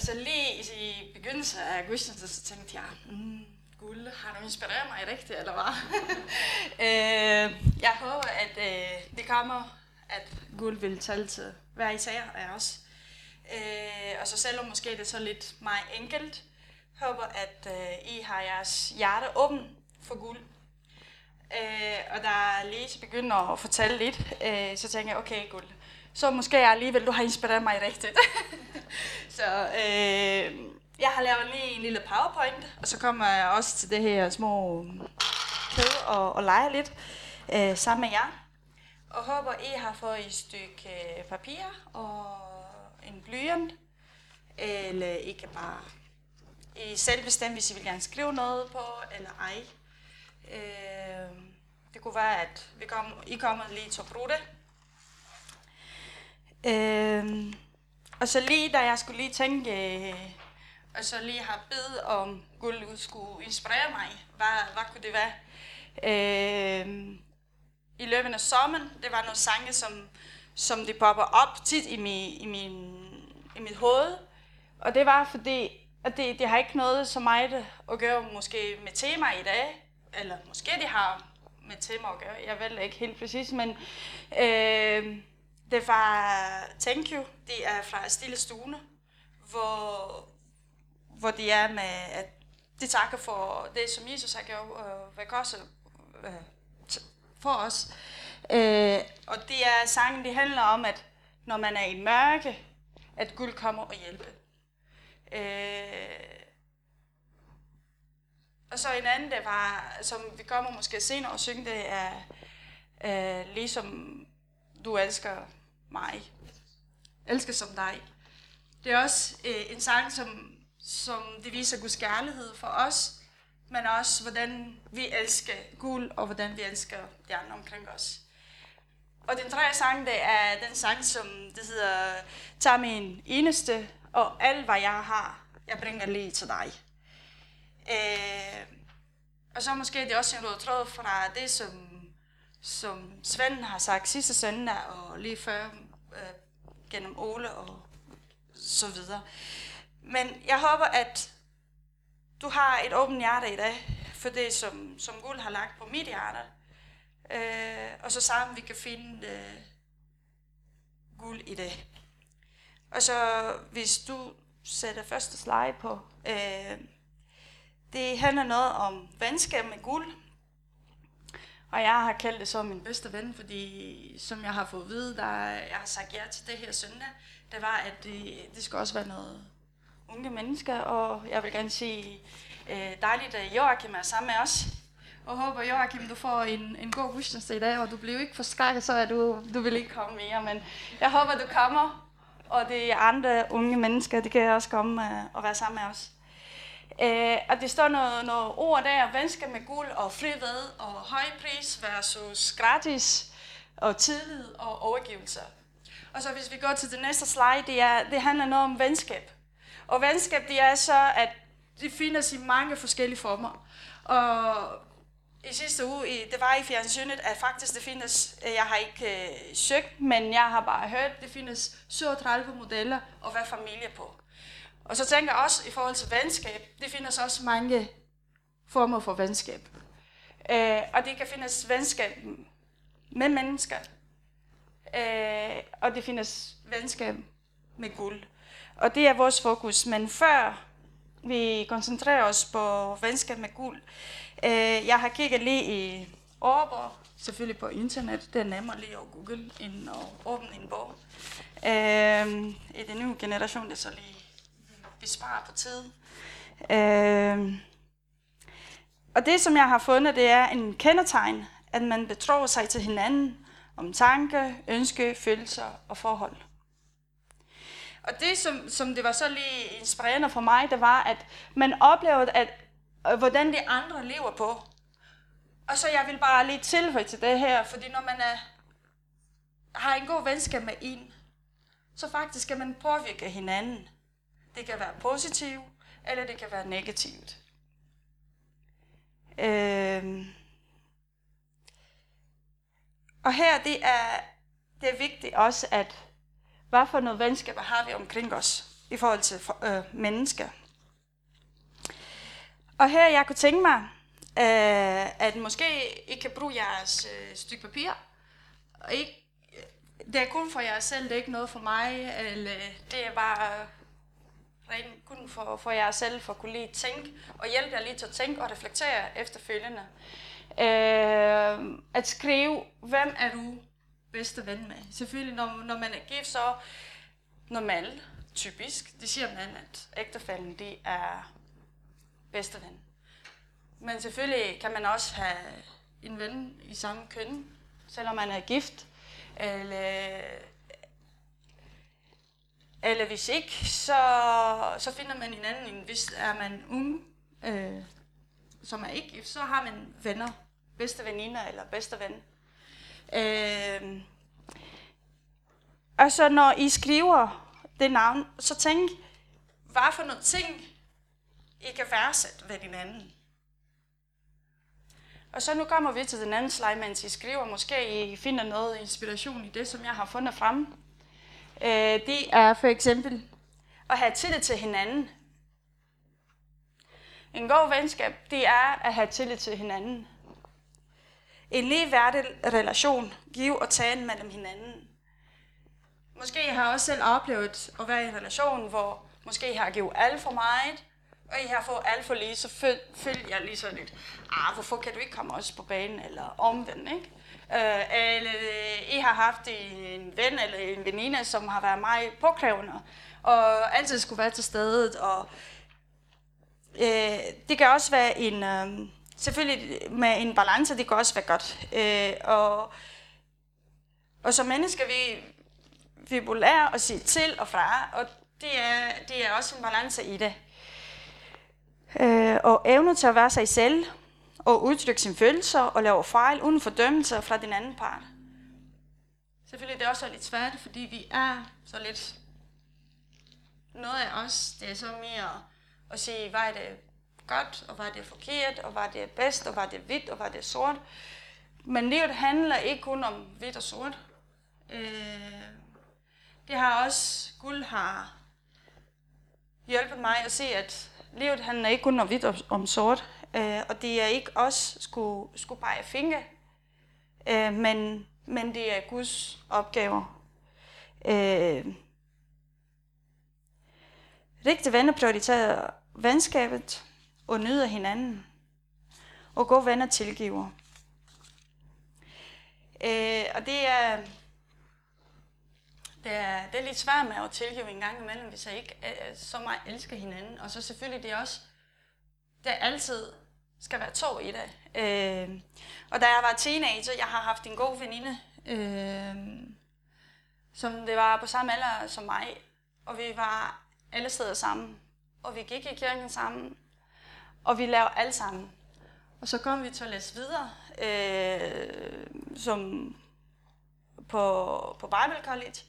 Og så lige i begyndelsen af gudstjenesten, så tænkte jeg, mm, guld, har du inspireret mig rigtigt, eller hvad? øh, jeg håber, at øh, det kommer, at guld vil tale til hver især af os. Øh, og så selvom måske det er så lidt meget enkelt, håber, at øh, I har jeres hjerte åben for guld. Øh, og der lige til begynder at fortælle lidt, øh, så tænker jeg, okay guld, så måske alligevel, du har inspireret mig rigtigt. så øh, jeg har lavet lige en lille powerpoint, og så kommer jeg også til det her små mm, kæde og, og lege lidt øh, sammen med jer. Og håber, I har fået et stykke øh, papir og en blyant, eller I kan bare I selv bestemme, hvis I vil gerne skrive noget på, eller ej. Øh, det kunne være, at vi kom, I kommer lige til at bruge det. Øh, og så lige da jeg skulle lige tænke, øh, og så lige har bedt om guld skulle inspirere mig, hvad, hvad kunne det være? Øhm, I løbet af sommeren, det var nogle sange, som, som det popper op tit i, min, i, min, i mit hoved. Og det var fordi, at det, det har ikke noget så meget at gøre måske med tema i dag, eller måske det har med tema at gøre, jeg ved ikke helt præcis, men øh, det var Thank You, det er fra Stille Stune, hvor, hvor det er med, at det takker for det, som Jesus har gjort, og hvad også øh, øh for os. Øh, og det er sangen, det handler om, at når man er i mørke, at Gud kommer og hjælper. Øh, og så en anden, der var, som vi kommer måske senere og synge, det er øh, ligesom du elsker mig. Elsker som dig. Det er også øh, en sang, som, som det viser Guds kærlighed for os, men også hvordan vi elsker Gud, og hvordan vi elsker de andre omkring os. Og den tredje sang, det er den sang, som det hedder Tag min eneste, og alt hvad jeg har, jeg bringer lige til dig. Øh, og så måske det også en rød tråd fra det, som, som Svend har sagt sidste søndag, og lige før øh, gennem Ole og så videre. Men jeg håber, at du har et åbent hjerte i dag, for det, som, som Guld har lagt på mit hjerte. Øh, og så sammen vi kan finde øh, guld i det. Og så hvis du sætter første slide på, øh, det handler noget om venskab med guld. Og jeg har kaldt det som min bedste ven, fordi som jeg har fået at vide, der jeg har sagt ja til det her søndag, det var, at det, det skal også være noget unge mennesker, og jeg vil gerne sige øh, dejligt, at Joachim er sammen med os. Og håber, Joachim, du får en, en god gudstjeneste i dag, og du bliver ikke forskrækket, så at du, du vil ikke komme mere. Men jeg håber, du kommer, og de andre unge mennesker, de kan også komme øh, og være sammen med os. Øh, og det står noget, noget ord der, venskab med guld og frihed og høj pris versus gratis og tillid og overgivelse. Og så hvis vi går til det næste slide, det, er, det handler noget om venskab. Og venskab, det er så, at det findes i mange forskellige former. Og i sidste uge, det var i fjernsynet, at faktisk det findes, øh, jeg har ikke øh, søgt, men jeg har bare hørt, det findes 37 modeller at være familie på. Og så tænker jeg også i forhold til venskab, det findes også mange former for venskab. Øh, og det kan findes venskab med mennesker, øh, og det findes venskab med guld. Og det er vores fokus. Men før vi koncentrerer os på venskab med guld, øh, jeg har kigget lige i Aalborg, selvfølgelig på internet. Det er nemmere lige at google end at åbne en bog. Øh, I den nye generation, det er så lige vi sparer på tid. Øh, og det, som jeg har fundet, det er en kendetegn, at man betror sig til hinanden om tanke, ønske, følelser og forhold. Og det, som, som det var så lige inspirerende for mig, det var, at man oplevede, at, øh, hvordan de andre lever på. Og så jeg vil bare lige tilføje til det her, fordi når man er, har en god venskab med en, så faktisk skal man påvirke hinanden. Det kan være positivt, eller det kan være negativt. Øh, og her det er det er vigtigt også, at hvad for noget venskab har vi omkring os. i forhold til for, øh, mennesker. Og her jeg kunne tænke mig, øh, at måske I kan bruge jeres øh, stykke papir. Og ikke, det er kun for jer selv, det er ikke noget for mig, eller det er bare rent kun for, for jer selv, for at kunne lige tænke, og hjælpe jer lige til at tænke og reflektere efterfølgende. Øh, at skrive, hvem er du bedste ven med? Selvfølgelig, når, når man er gift, så normalt, typisk, det siger man, at ægtefælden, de er bedste ven. Men selvfølgelig kan man også have en ven i samme køn, selvom man er gift. Eller, eller hvis ikke, så, så finder man hinanden. Hvis er man ung, øh, som er ikke gift, så har man venner. Bedste veninder eller bedste ven. Øh, og så når I skriver det navn, så tænk, hvad for nogle ting, I kan værdsætte ved hinanden. Og så nu kommer vi til den anden slide, mens I skriver. Måske I finder noget inspiration i det, som jeg har fundet frem. Øh, det er for eksempel at have tillid til hinanden. En god venskab, det er at have tillid til hinanden. En ligeværdig relation, give og tage mellem hinanden. Måske har også selv oplevet at være i en relation, hvor måske I har givet alt for meget, og I har fået alt for lige, så følger jeg lige sådan lidt, ah, hvorfor kan du ikke komme også på banen, eller omvendt, ikke? Øh, eller har haft en ven eller en veninde, som har været meget påkrævende, og altid skulle være til stedet, og øh, det kan også være en, øh, selvfølgelig med en balance, det kan også være godt. Øh, og, og som mennesker, vi, vi må lære at sige til og fra, og det er, det er også en balance i det. Øh, og evne til at være sig selv, og udtrykke sine følelser, og lave fejl uden fordømmelse fra den anden part. Selvfølgelig det er også lidt svært, fordi vi er så lidt... Noget af os, det er så mere at sige, hvad er det godt, og hvad er det forkert, og hvad er det bedst, og hvad er det hvidt, og hvad er det sort. Men livet handler ikke kun om hvidt og sort. Øh, det har også, Guld har hjulpet mig at se, at livet handler ikke kun om hvidt og om sort. Øh, og det er ikke os skulle, skulle pege fingre, øh, men, men det er Guds opgaver. Øh, rigtige venner prioriterer venskabet og nyder hinanden. Og gode venner tilgiver. Øh, og det er, det er, det er lidt svært med at tilgive en gang imellem, hvis jeg ikke øh, så meget elsker hinanden. Og så selvfølgelig det er også, det er altid skal være to i dag. Øh, og da jeg var teenager, jeg har haft en god veninde, øh, som det var på samme alder som mig, og vi var alle steder sammen, og vi gik i kirken sammen, og vi lavede alt sammen. Og så kom vi til at læse videre, øh, som på, på Bible College,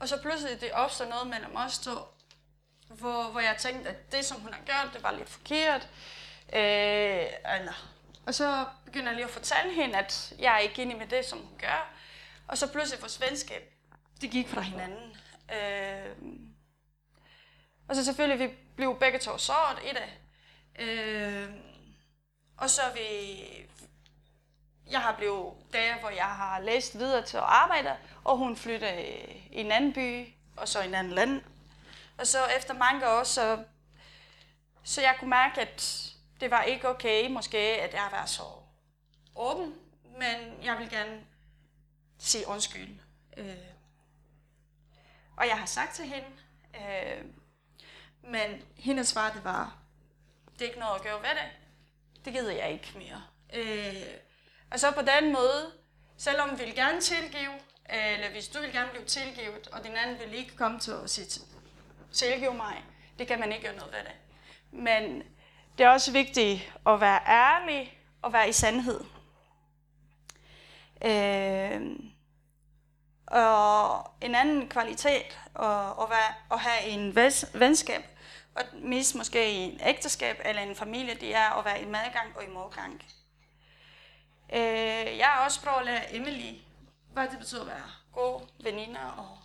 og så pludselig det opstod noget mellem os to, hvor, hvor jeg tænkte, at det, som hun har gjort, det var lidt forkert. Øh, eller. Og så begynder jeg lige at fortælle hende, at jeg er ikke enig med det, som hun gør. Og så pludselig vores venskab, det gik fra hinanden. Øh, og så selvfølgelig, vi blev begge to såret i det. Øh, og så vi... Jeg har blevet der, hvor jeg har læst videre til at arbejde, og hun flyttede i en anden by, og så i en anden land. Og så efter mange år, så, så jeg kunne mærke, at det var ikke okay, måske, at jeg var så åben, men jeg vil gerne sige undskyld. Øh, og jeg har sagt til hende, øh, men hendes svar det var, det er ikke noget at gøre ved det. Det gider jeg ikke mere. Øh, og så på den måde, selvom vi vil gerne tilgive, eller hvis du vil gerne blive tilgivet, og din anden vil ikke komme til at sige tilgive mig, det kan man ikke gøre noget ved det. Men det er også vigtigt at være ærlig og være i sandhed. Øh, og en anden kvalitet og, at, være, at have en venskab, og mest måske i en ægteskab eller en familie, det er at være i medgang og i modgang. Øh, jeg har også prøvet at lære Emily, hvad det betyder at være gode veninder og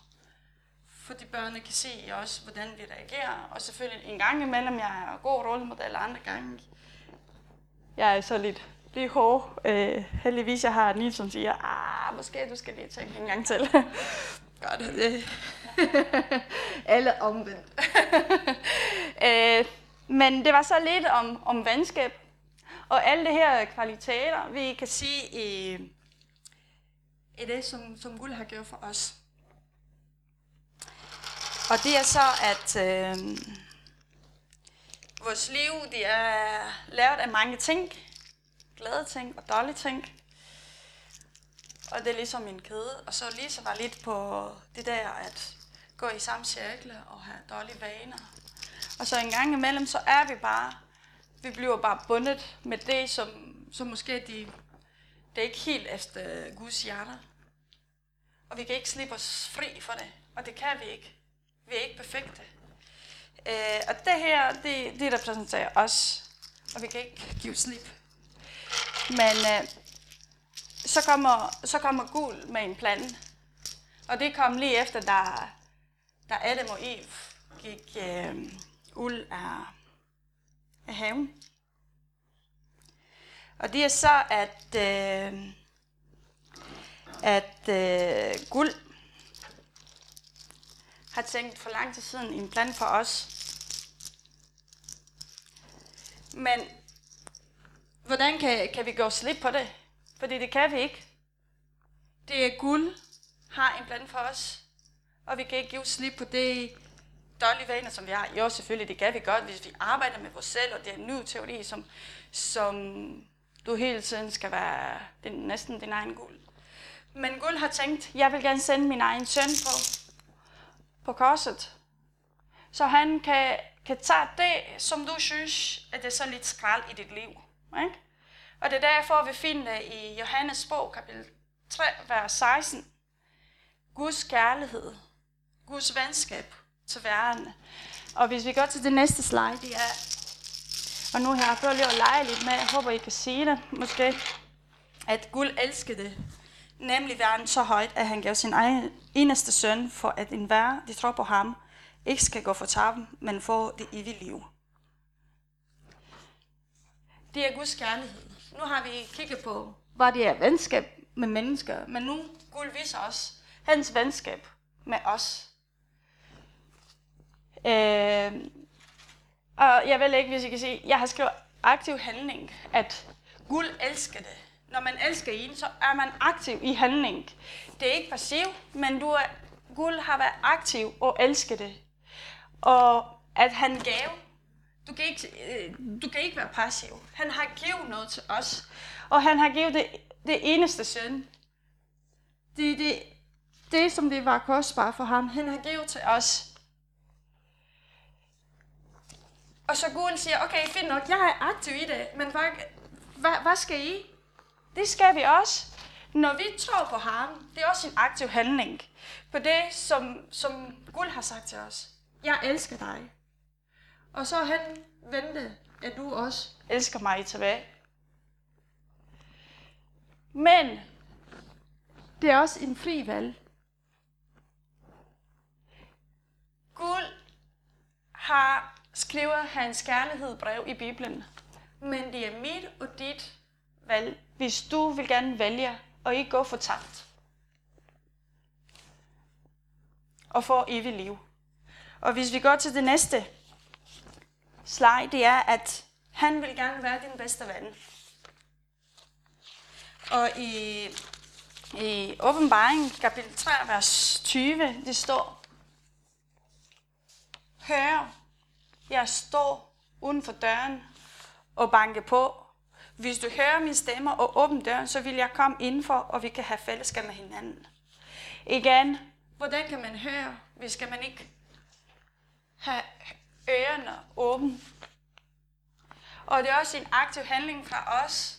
fordi børnene kan se også, hvordan vi reagerer. Og selvfølgelig en gang imellem, jeg er god rollemodel, andre gange. Jeg er så lidt, lidt hård. Øh, heldigvis, jeg har en som siger, ah, måske du skal lige tænke en gang til. Godt. Øh. Alle omvendt. øh, men det var så lidt om, om venskab. Og alle de her kvaliteter, vi kan sige i, i det, som, som Gud har gjort for os. Og det er så, at øh, vores liv det er lavet af mange ting. Glade ting og dårlige ting. Og det er ligesom en kæde. Og så lige så var lidt på det der at gå i samme cirkle og have dårlige vaner. Og så en gang imellem, så er vi bare, vi bliver bare bundet med det, som, som måske de, det er ikke helt efter Guds hjerte. Og vi kan ikke slippe os fri for det. Og det kan vi ikke. Vi er ikke perfekte. Øh, og det her, det, det repræsenterer os. Og vi kan ikke give slip. Men øh, så, kommer, så kommer gul med en plan. Og det kom lige efter, da, da Adam og Eve gik øh, ud af, af haven. Og det er så, at, øh, at øh, guld har tænkt for lang tid siden en plan for os. Men hvordan kan, kan vi gå slip på det? Fordi det kan vi ikke. Det er guld, har en plan for os. Og vi kan ikke give slip på det dårlige vaner, som vi har. Jo, selvfølgelig, det kan vi godt, hvis vi arbejder med vores selv, og det er en ny teori, som, som du hele tiden skal være den, næsten din egen guld. Men guld har tænkt, jeg vil gerne sende min egen søn på, på korset. Så han kan, kan tage det, som du synes, at det er så lidt skrald i dit liv. Ikke? Og det er derfor, vi finder øh, i Johannes bog, kapitel 3, vers 16, Guds kærlighed, Guds venskab til verden. Og hvis vi går til det næste slide, det er, og nu har jeg prøvet lige at lege lidt med, jeg håber, I kan sige det, måske, at Gud elskede nemlig verden så højt, at han gav sin egen eneste søn, for at en hver, de tror på ham, ikke skal gå for taben, men få det evige liv. Det er Guds kærlighed. Nu har vi kigget på, hvad det er venskab med mennesker, men nu Gud viser os hans venskab med os. Øh, og jeg ved ikke, hvis I kan se, jeg har skrevet aktiv handling, at Gud elsker det når man elsker en, så er man aktiv i handling. Det er ikke passiv, men du er, Gud har været aktiv og elsket det. Og at han gav, du kan, ikke, øh, du kan ikke være passiv. Han har givet noget til os. Og han har givet det, det eneste søn. Det, det, det, som det var kostbart for ham, han har givet til os. Og så Gud siger, okay, fint nok, jeg er aktiv i det, men hvad, hvad, hvad skal I? Det skal vi også. Når vi tror på ham, det er også en aktiv handling på det, som, som Gud har sagt til os. Jeg elsker dig. Og så han vente, at du også elsker mig tilbage. Men det er også en fri valg. Gud har skrevet hans kærlighedsbrev i Bibelen, men det er mit og dit valg, hvis du vil gerne vælge og ikke gå for tabt. Og få evigt liv. Og hvis vi går til det næste slide, det er, at han vil gerne være din bedste ven. Og i, i åbenbaringen, kapitel 3, vers 20, det står, Hør, jeg står uden for døren og banke på. Hvis du hører min stemme og åbner døren, så vil jeg komme indenfor, og vi kan have fællesskab med hinanden. Igen, hvordan kan man høre, hvis kan man ikke have ørerne åbne? Og det er også en aktiv handling fra os,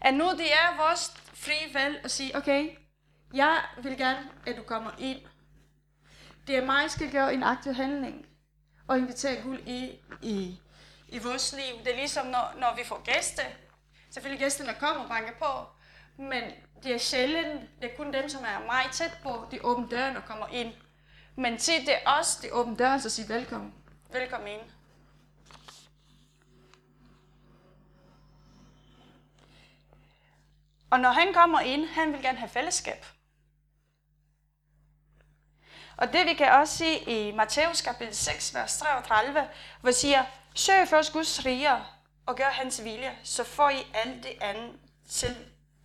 at nu det er vores frie valg at sige, okay, jeg vil gerne, at du kommer ind. Det er mig, der skal gøre en aktiv handling og invitere Gud i, i i vores liv. Det er ligesom, når, når vi får gæste. Selvfølgelig gæsterne kommer og banker på, men det er sjældent, det er kun dem, som er meget tæt på, de åbner døren og kommer ind. Men se, det er os, de åbner døren, og siger velkommen. Velkommen ind. Og når han kommer ind, han vil gerne have fællesskab. Og det vi kan også se i Matthæus kapitel 6, vers 33, hvor siger, søg først Guds rige og gør hans vilje, så får I alt det andet til,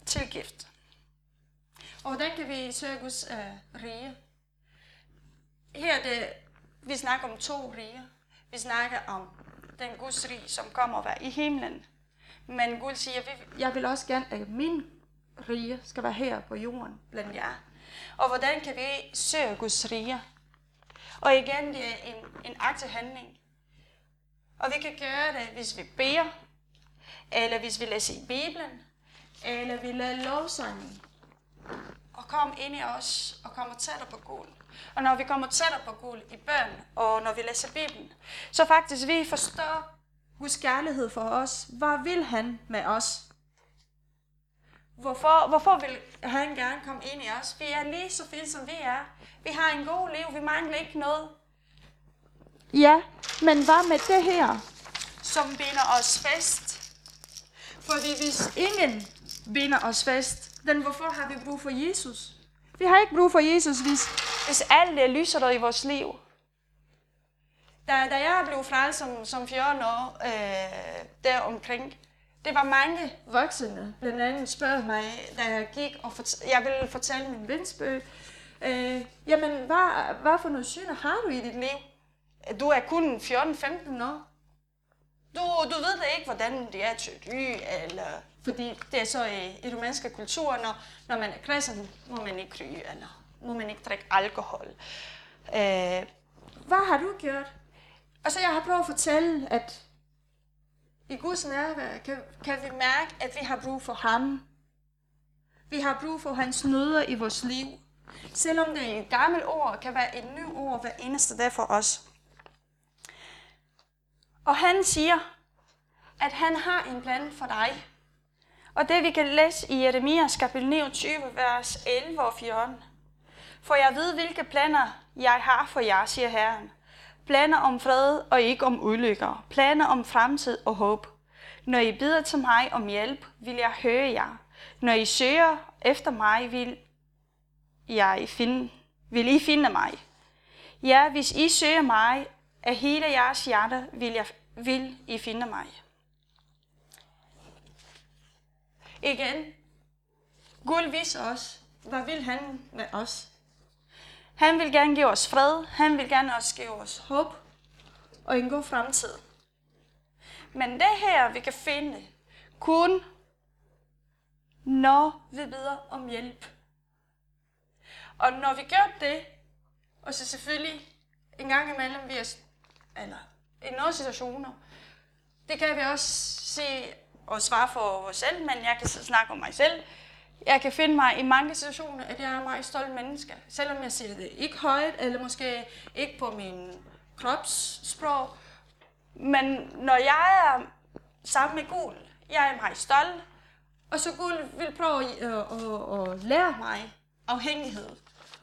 tilgift. Og hvordan kan vi søge Guds øh, rige? Her er det, vi snakker om to rige. Vi snakker om den Guds rige, som kommer at være i himlen. Men Gud siger, jeg vil også gerne, at min rige skal være her på jorden blandt jer. Og hvordan kan vi søge Guds rige? Og igen, det er en, en aktiv handling. Og vi kan gøre det, hvis vi beder, eller hvis vi læser i Bibelen, eller vi lader lovsangen. Og kom ind i os, og kommer tættere på Gud. Og når vi kommer tættere på Gud i bøn, og når vi læser Bibelen, så faktisk vi forstår Guds kærlighed for os. Hvad vil han med os? Hvorfor, hvorfor vil han gerne komme ind i os? Vi er lige så fine, som vi er. Vi har en god liv. Vi mangler ikke noget. Ja, men hvad med det her? Som binder os fast. Fordi hvis ingen binder os fast, then hvorfor har vi brug for Jesus? Vi har ikke brug for Jesus, hvis, hvis alt er lyser der i vores liv. Da, da jeg blev frelst som, som 14 år, øh, der omkring, det var mange voksne, blandt andet spørger mig, da jeg gik og fort- jeg ville fortælle min vensbøg, øh, jamen, hvad, hvad for nogle synder har du i dit liv? Du er kun 14-15 år. Du, du ved da ikke, hvordan det er til ry, eller fordi det er så i, i romanske kultur, når, når man er kristen, må man ikke ryge, eller må man ikke drikke alkohol. Øh, hvad har du gjort? Altså, jeg har prøvet at fortælle, at i Guds nærvær kan, kan vi mærke, at vi har brug for ham. Vi har brug for hans nødder i vores liv. Selvom det er et gammelt ord, kan være et nyt ord hver eneste dag for os. Og han siger, at han har en plan for dig. Og det vi kan læse i Jeremias kapitel 29, vers 11 og 14. For jeg ved, hvilke planer jeg har for jer, siger Herren. Planer om fred og ikke om ulykker. Planer om fremtid og håb. Når I beder til mig om hjælp, vil jeg høre jer. Når I søger efter mig, vil, jeg finde, vil I finde mig. Ja, hvis I søger mig af hele jeres hjerte, vil, jeg, vil I finde mig. Igen, Gud viser os, hvad vil han med os? Han vil gerne give os fred, han vil gerne også give os håb og en god fremtid. Men det her, vi kan finde, kun når vi beder om hjælp. Og når vi gør det, og så selvfølgelig en gang imellem, vi er, eller i nogle situationer, det kan vi også se og svare for os selv, men jeg kan snakke om mig selv. Jeg kan finde mig i mange situationer, at jeg er en meget stolt menneske. Selvom jeg siger det ikke højt, eller måske ikke på min kropssprog. Men når jeg er sammen med Gul, jeg er meget stolt, og så Gul vil prøve at, at, at, at lære mig afhængighed.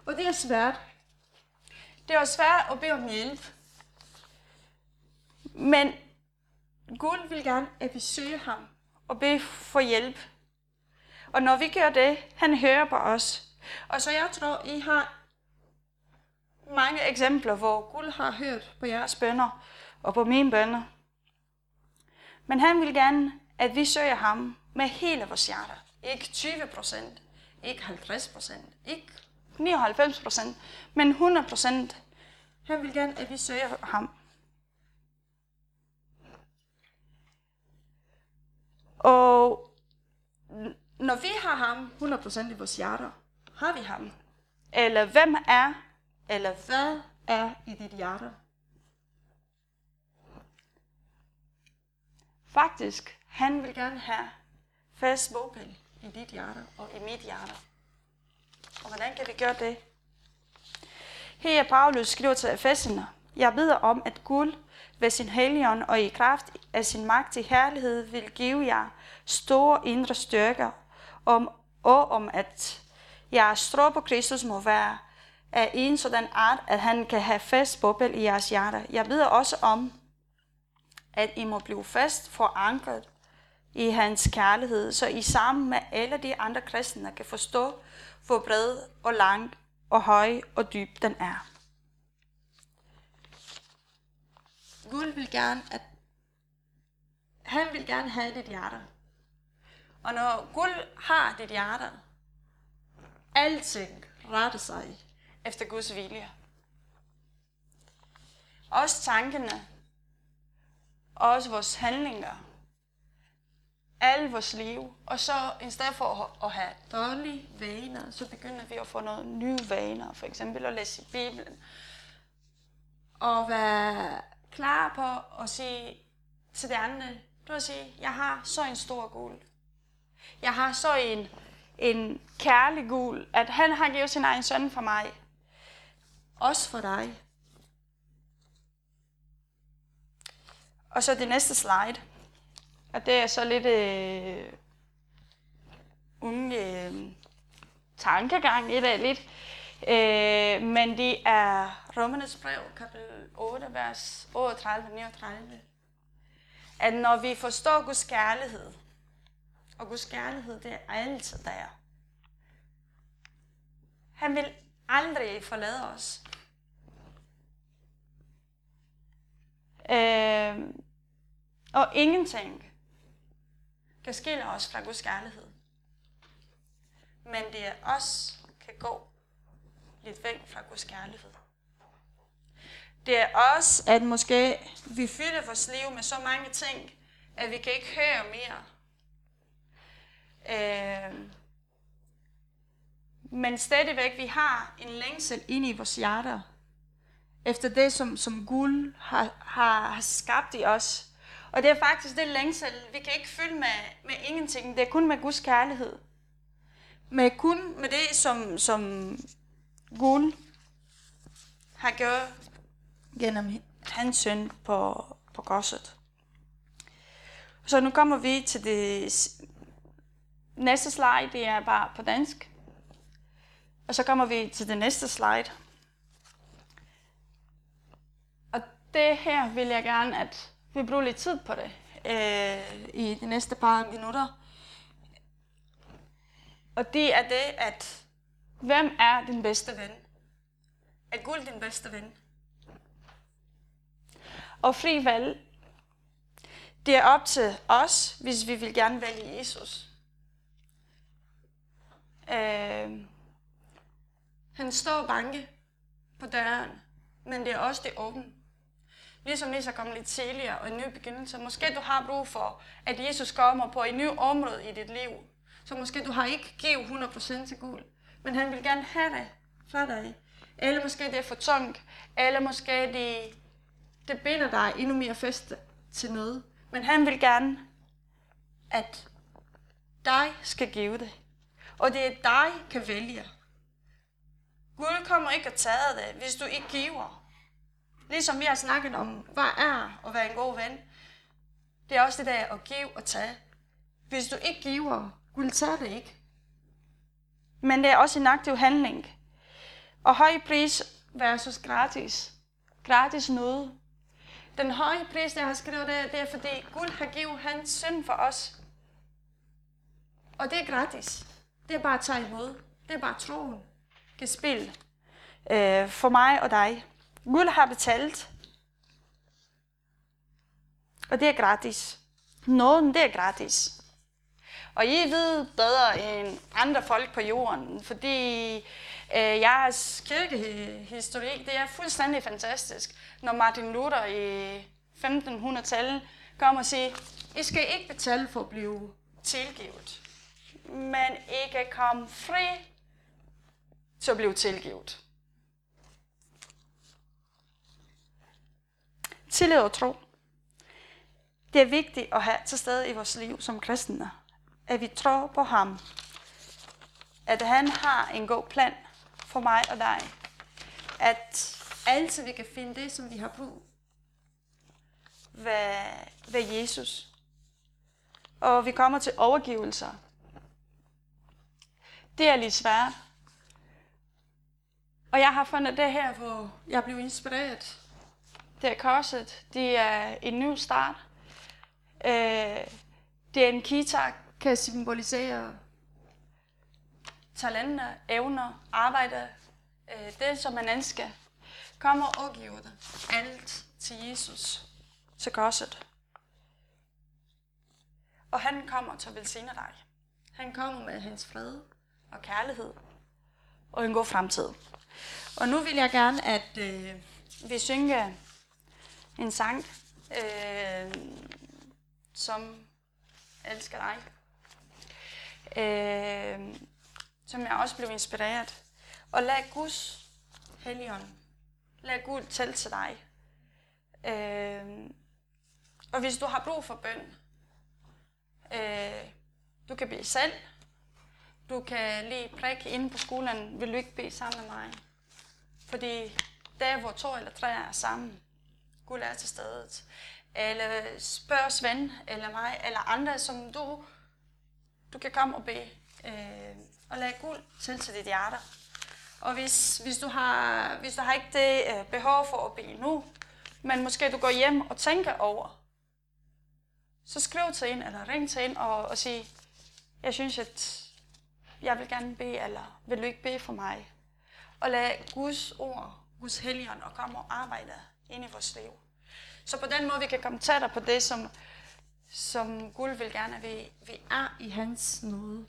Og det er svært. Det er også svært at bede om hjælp. Men Gud vil gerne, at vi søger ham og beder for hjælp. Og når vi gør det, han hører på os. Og så jeg tror, I har mange eksempler, hvor Gud har hørt på jeres bønder og på mine bønder. Men han vil gerne, at vi søger ham med hele vores hjerte. Ikke 20 procent, ikke 50 procent, ikke 99 procent, men 100 procent. Han vil gerne, at vi søger ham. Og når vi har ham 100% i vores hjerter, har vi ham. Eller hvem er, eller hvad er i dit hjerte? Faktisk, han vil gerne have fast bogpæl i dit hjerte og i mit hjerte. Og hvordan kan vi gøre det? Her Paulus skriver til Efeserne, jeg beder om, at Gud ved sin helion og i kraft af sin magt i herlighed vil give jer store indre styrker, om, og om at jeres tro på Kristus må være af en sådan art, at han kan have fast bobbel i jeres hjerter. Jeg beder også om, at I må blive fast forankret i hans kærlighed, så I sammen med alle de andre kristne kan forstå, hvor bred og lang og høj og dyb den er. Gud vil gerne, at han vil gerne have dit hjerte. Og når Gud har dit hjerte, alting retter sig efter Guds vilje. Også tankerne, også vores handlinger, alle vores liv. Og så i stedet for at have dårlige vaner, så begynder vi at få nogle nye vaner. For eksempel at læse i Bibelen. Og være klar på at sige til de andre, du vil sige, jeg har så en stor gul. Jeg har så en, en kærlig gul, at han har givet sin egen søn for mig. Også for dig. Og så det næste slide. Og det er så lidt øh, unge øh, tankegang i dag lidt. Øh, men det er Romanes brev, kapitel 8, vers 38-39. At når vi forstår Guds kærlighed, og Guds kærlighed, det er altid der. Han vil aldrig forlade os. Øh, og ingenting kan skille os fra Guds kærlighed. Men det er os, kan gå lidt væk fra Guds kærlighed. Det er os, at måske vi fylder vores liv med så mange ting, at vi kan ikke høre mere. Øh, men stadigvæk, vi har en længsel ind i vores hjerter, efter det, som, som Gud har, har, har skabt i os. Og det er faktisk det længsel, vi kan ikke fylde med, med ingenting. Det er kun med Guds kærlighed. Men kun med det, som, som Gud har gjort gennem hans søn på, på korset. Så nu kommer vi til det næste slide. Det er bare på dansk. Og så kommer vi til det næste slide. Og det her vil jeg gerne, at vi bruger lidt tid på det øh, i de næste par minutter. Og det er det, at hvem er din bedste ven? Er Gud din bedste ven? Og fri valg, det er op til os, hvis vi vil gerne vælge Jesus. Øh, han står banke på døren, men det er også det åbne. Ligesom Lisa kom lidt tidligere og en ny begyndelse. Måske du har brug for, at Jesus kommer på et nyt område i dit liv. Så måske du har ikke givet 100% til Gud. Men han vil gerne have det fra dig. Eller måske det er for tungt. Eller måske det, det binder dig endnu mere fast til noget. Men han vil gerne, at dig skal give det. Og det er dig kan vælge. Gud kommer ikke at tage det, hvis du ikke giver. Ligesom vi har snakket om, hvad er at være en god ven. Det er også det der at give og tage. Hvis du ikke giver, Gud tager det ikke. Men det er også en aktiv handling. Og høj pris versus gratis. Gratis noget. Den høje pris, jeg har skrevet, det er, det er fordi Gud har givet hans søn for os. Og det er gratis. Det er bare at tage imod. Det er bare troen. Kan spille øh, for mig og dig. Gud har betalt. Og det er gratis. Nåden, det er gratis. Og I ved bedre end andre folk på jorden, fordi øh, jeres kirkehistorik, det er fuldstændig fantastisk. Når Martin Luther i 1500-tallet kom og siger, I skal ikke betale for at blive tilgivet, men I kan komme fri til at blive tilgivet. Tillid og tro. Det er vigtigt at have til stede i vores liv som kristne. At vi tror på ham. At han har en god plan for mig og dig. At altid vi kan finde det, som vi har brug ved, ved Jesus. Og vi kommer til overgivelser. Det er lidt svært. Og jeg har fundet det her, hvor jeg blev inspireret. Det er korset. Det er en ny start. Øh, det er en kitak kan symbolisere talenter, evner, arbejde. Øh, det, som man ønsker. Kom og overgive det. Alt til Jesus. Til korset. Og han kommer til at velsigne dig. Han kommer med hans fred og kærlighed og en god fremtid. Og nu vil jeg gerne, at øh, vi synger en sang, øh, som elsker dig. Øh, som jeg også blev inspireret. Og lad Guds helligånd, lad Gud tælle til dig. Øh, og hvis du har brug for bøn, øh, du kan bede selv, du kan lige prikke inde på skolen, vil du ikke bede sammen med mig? Fordi der, hvor to eller tre er sammen, Gud er til stedet. Eller spørg Svend eller mig, eller andre, som du, du kan komme og bede. Øh, og lade guld til til dit hjerte. Og hvis, hvis, du har, hvis du har ikke det øh, behov for at bede nu, men måske du går hjem og tænker over, så skriv til en, eller ring til en og, og sig, jeg synes, at jeg vil gerne bede, eller vil du ikke bede for mig? Og lad Guds ord, Guds helgen, og komme og arbejde ind i vores liv. Så på den måde, vi kan komme tættere på det, som, som Gud vil gerne, at vi, vi er i hans nåde.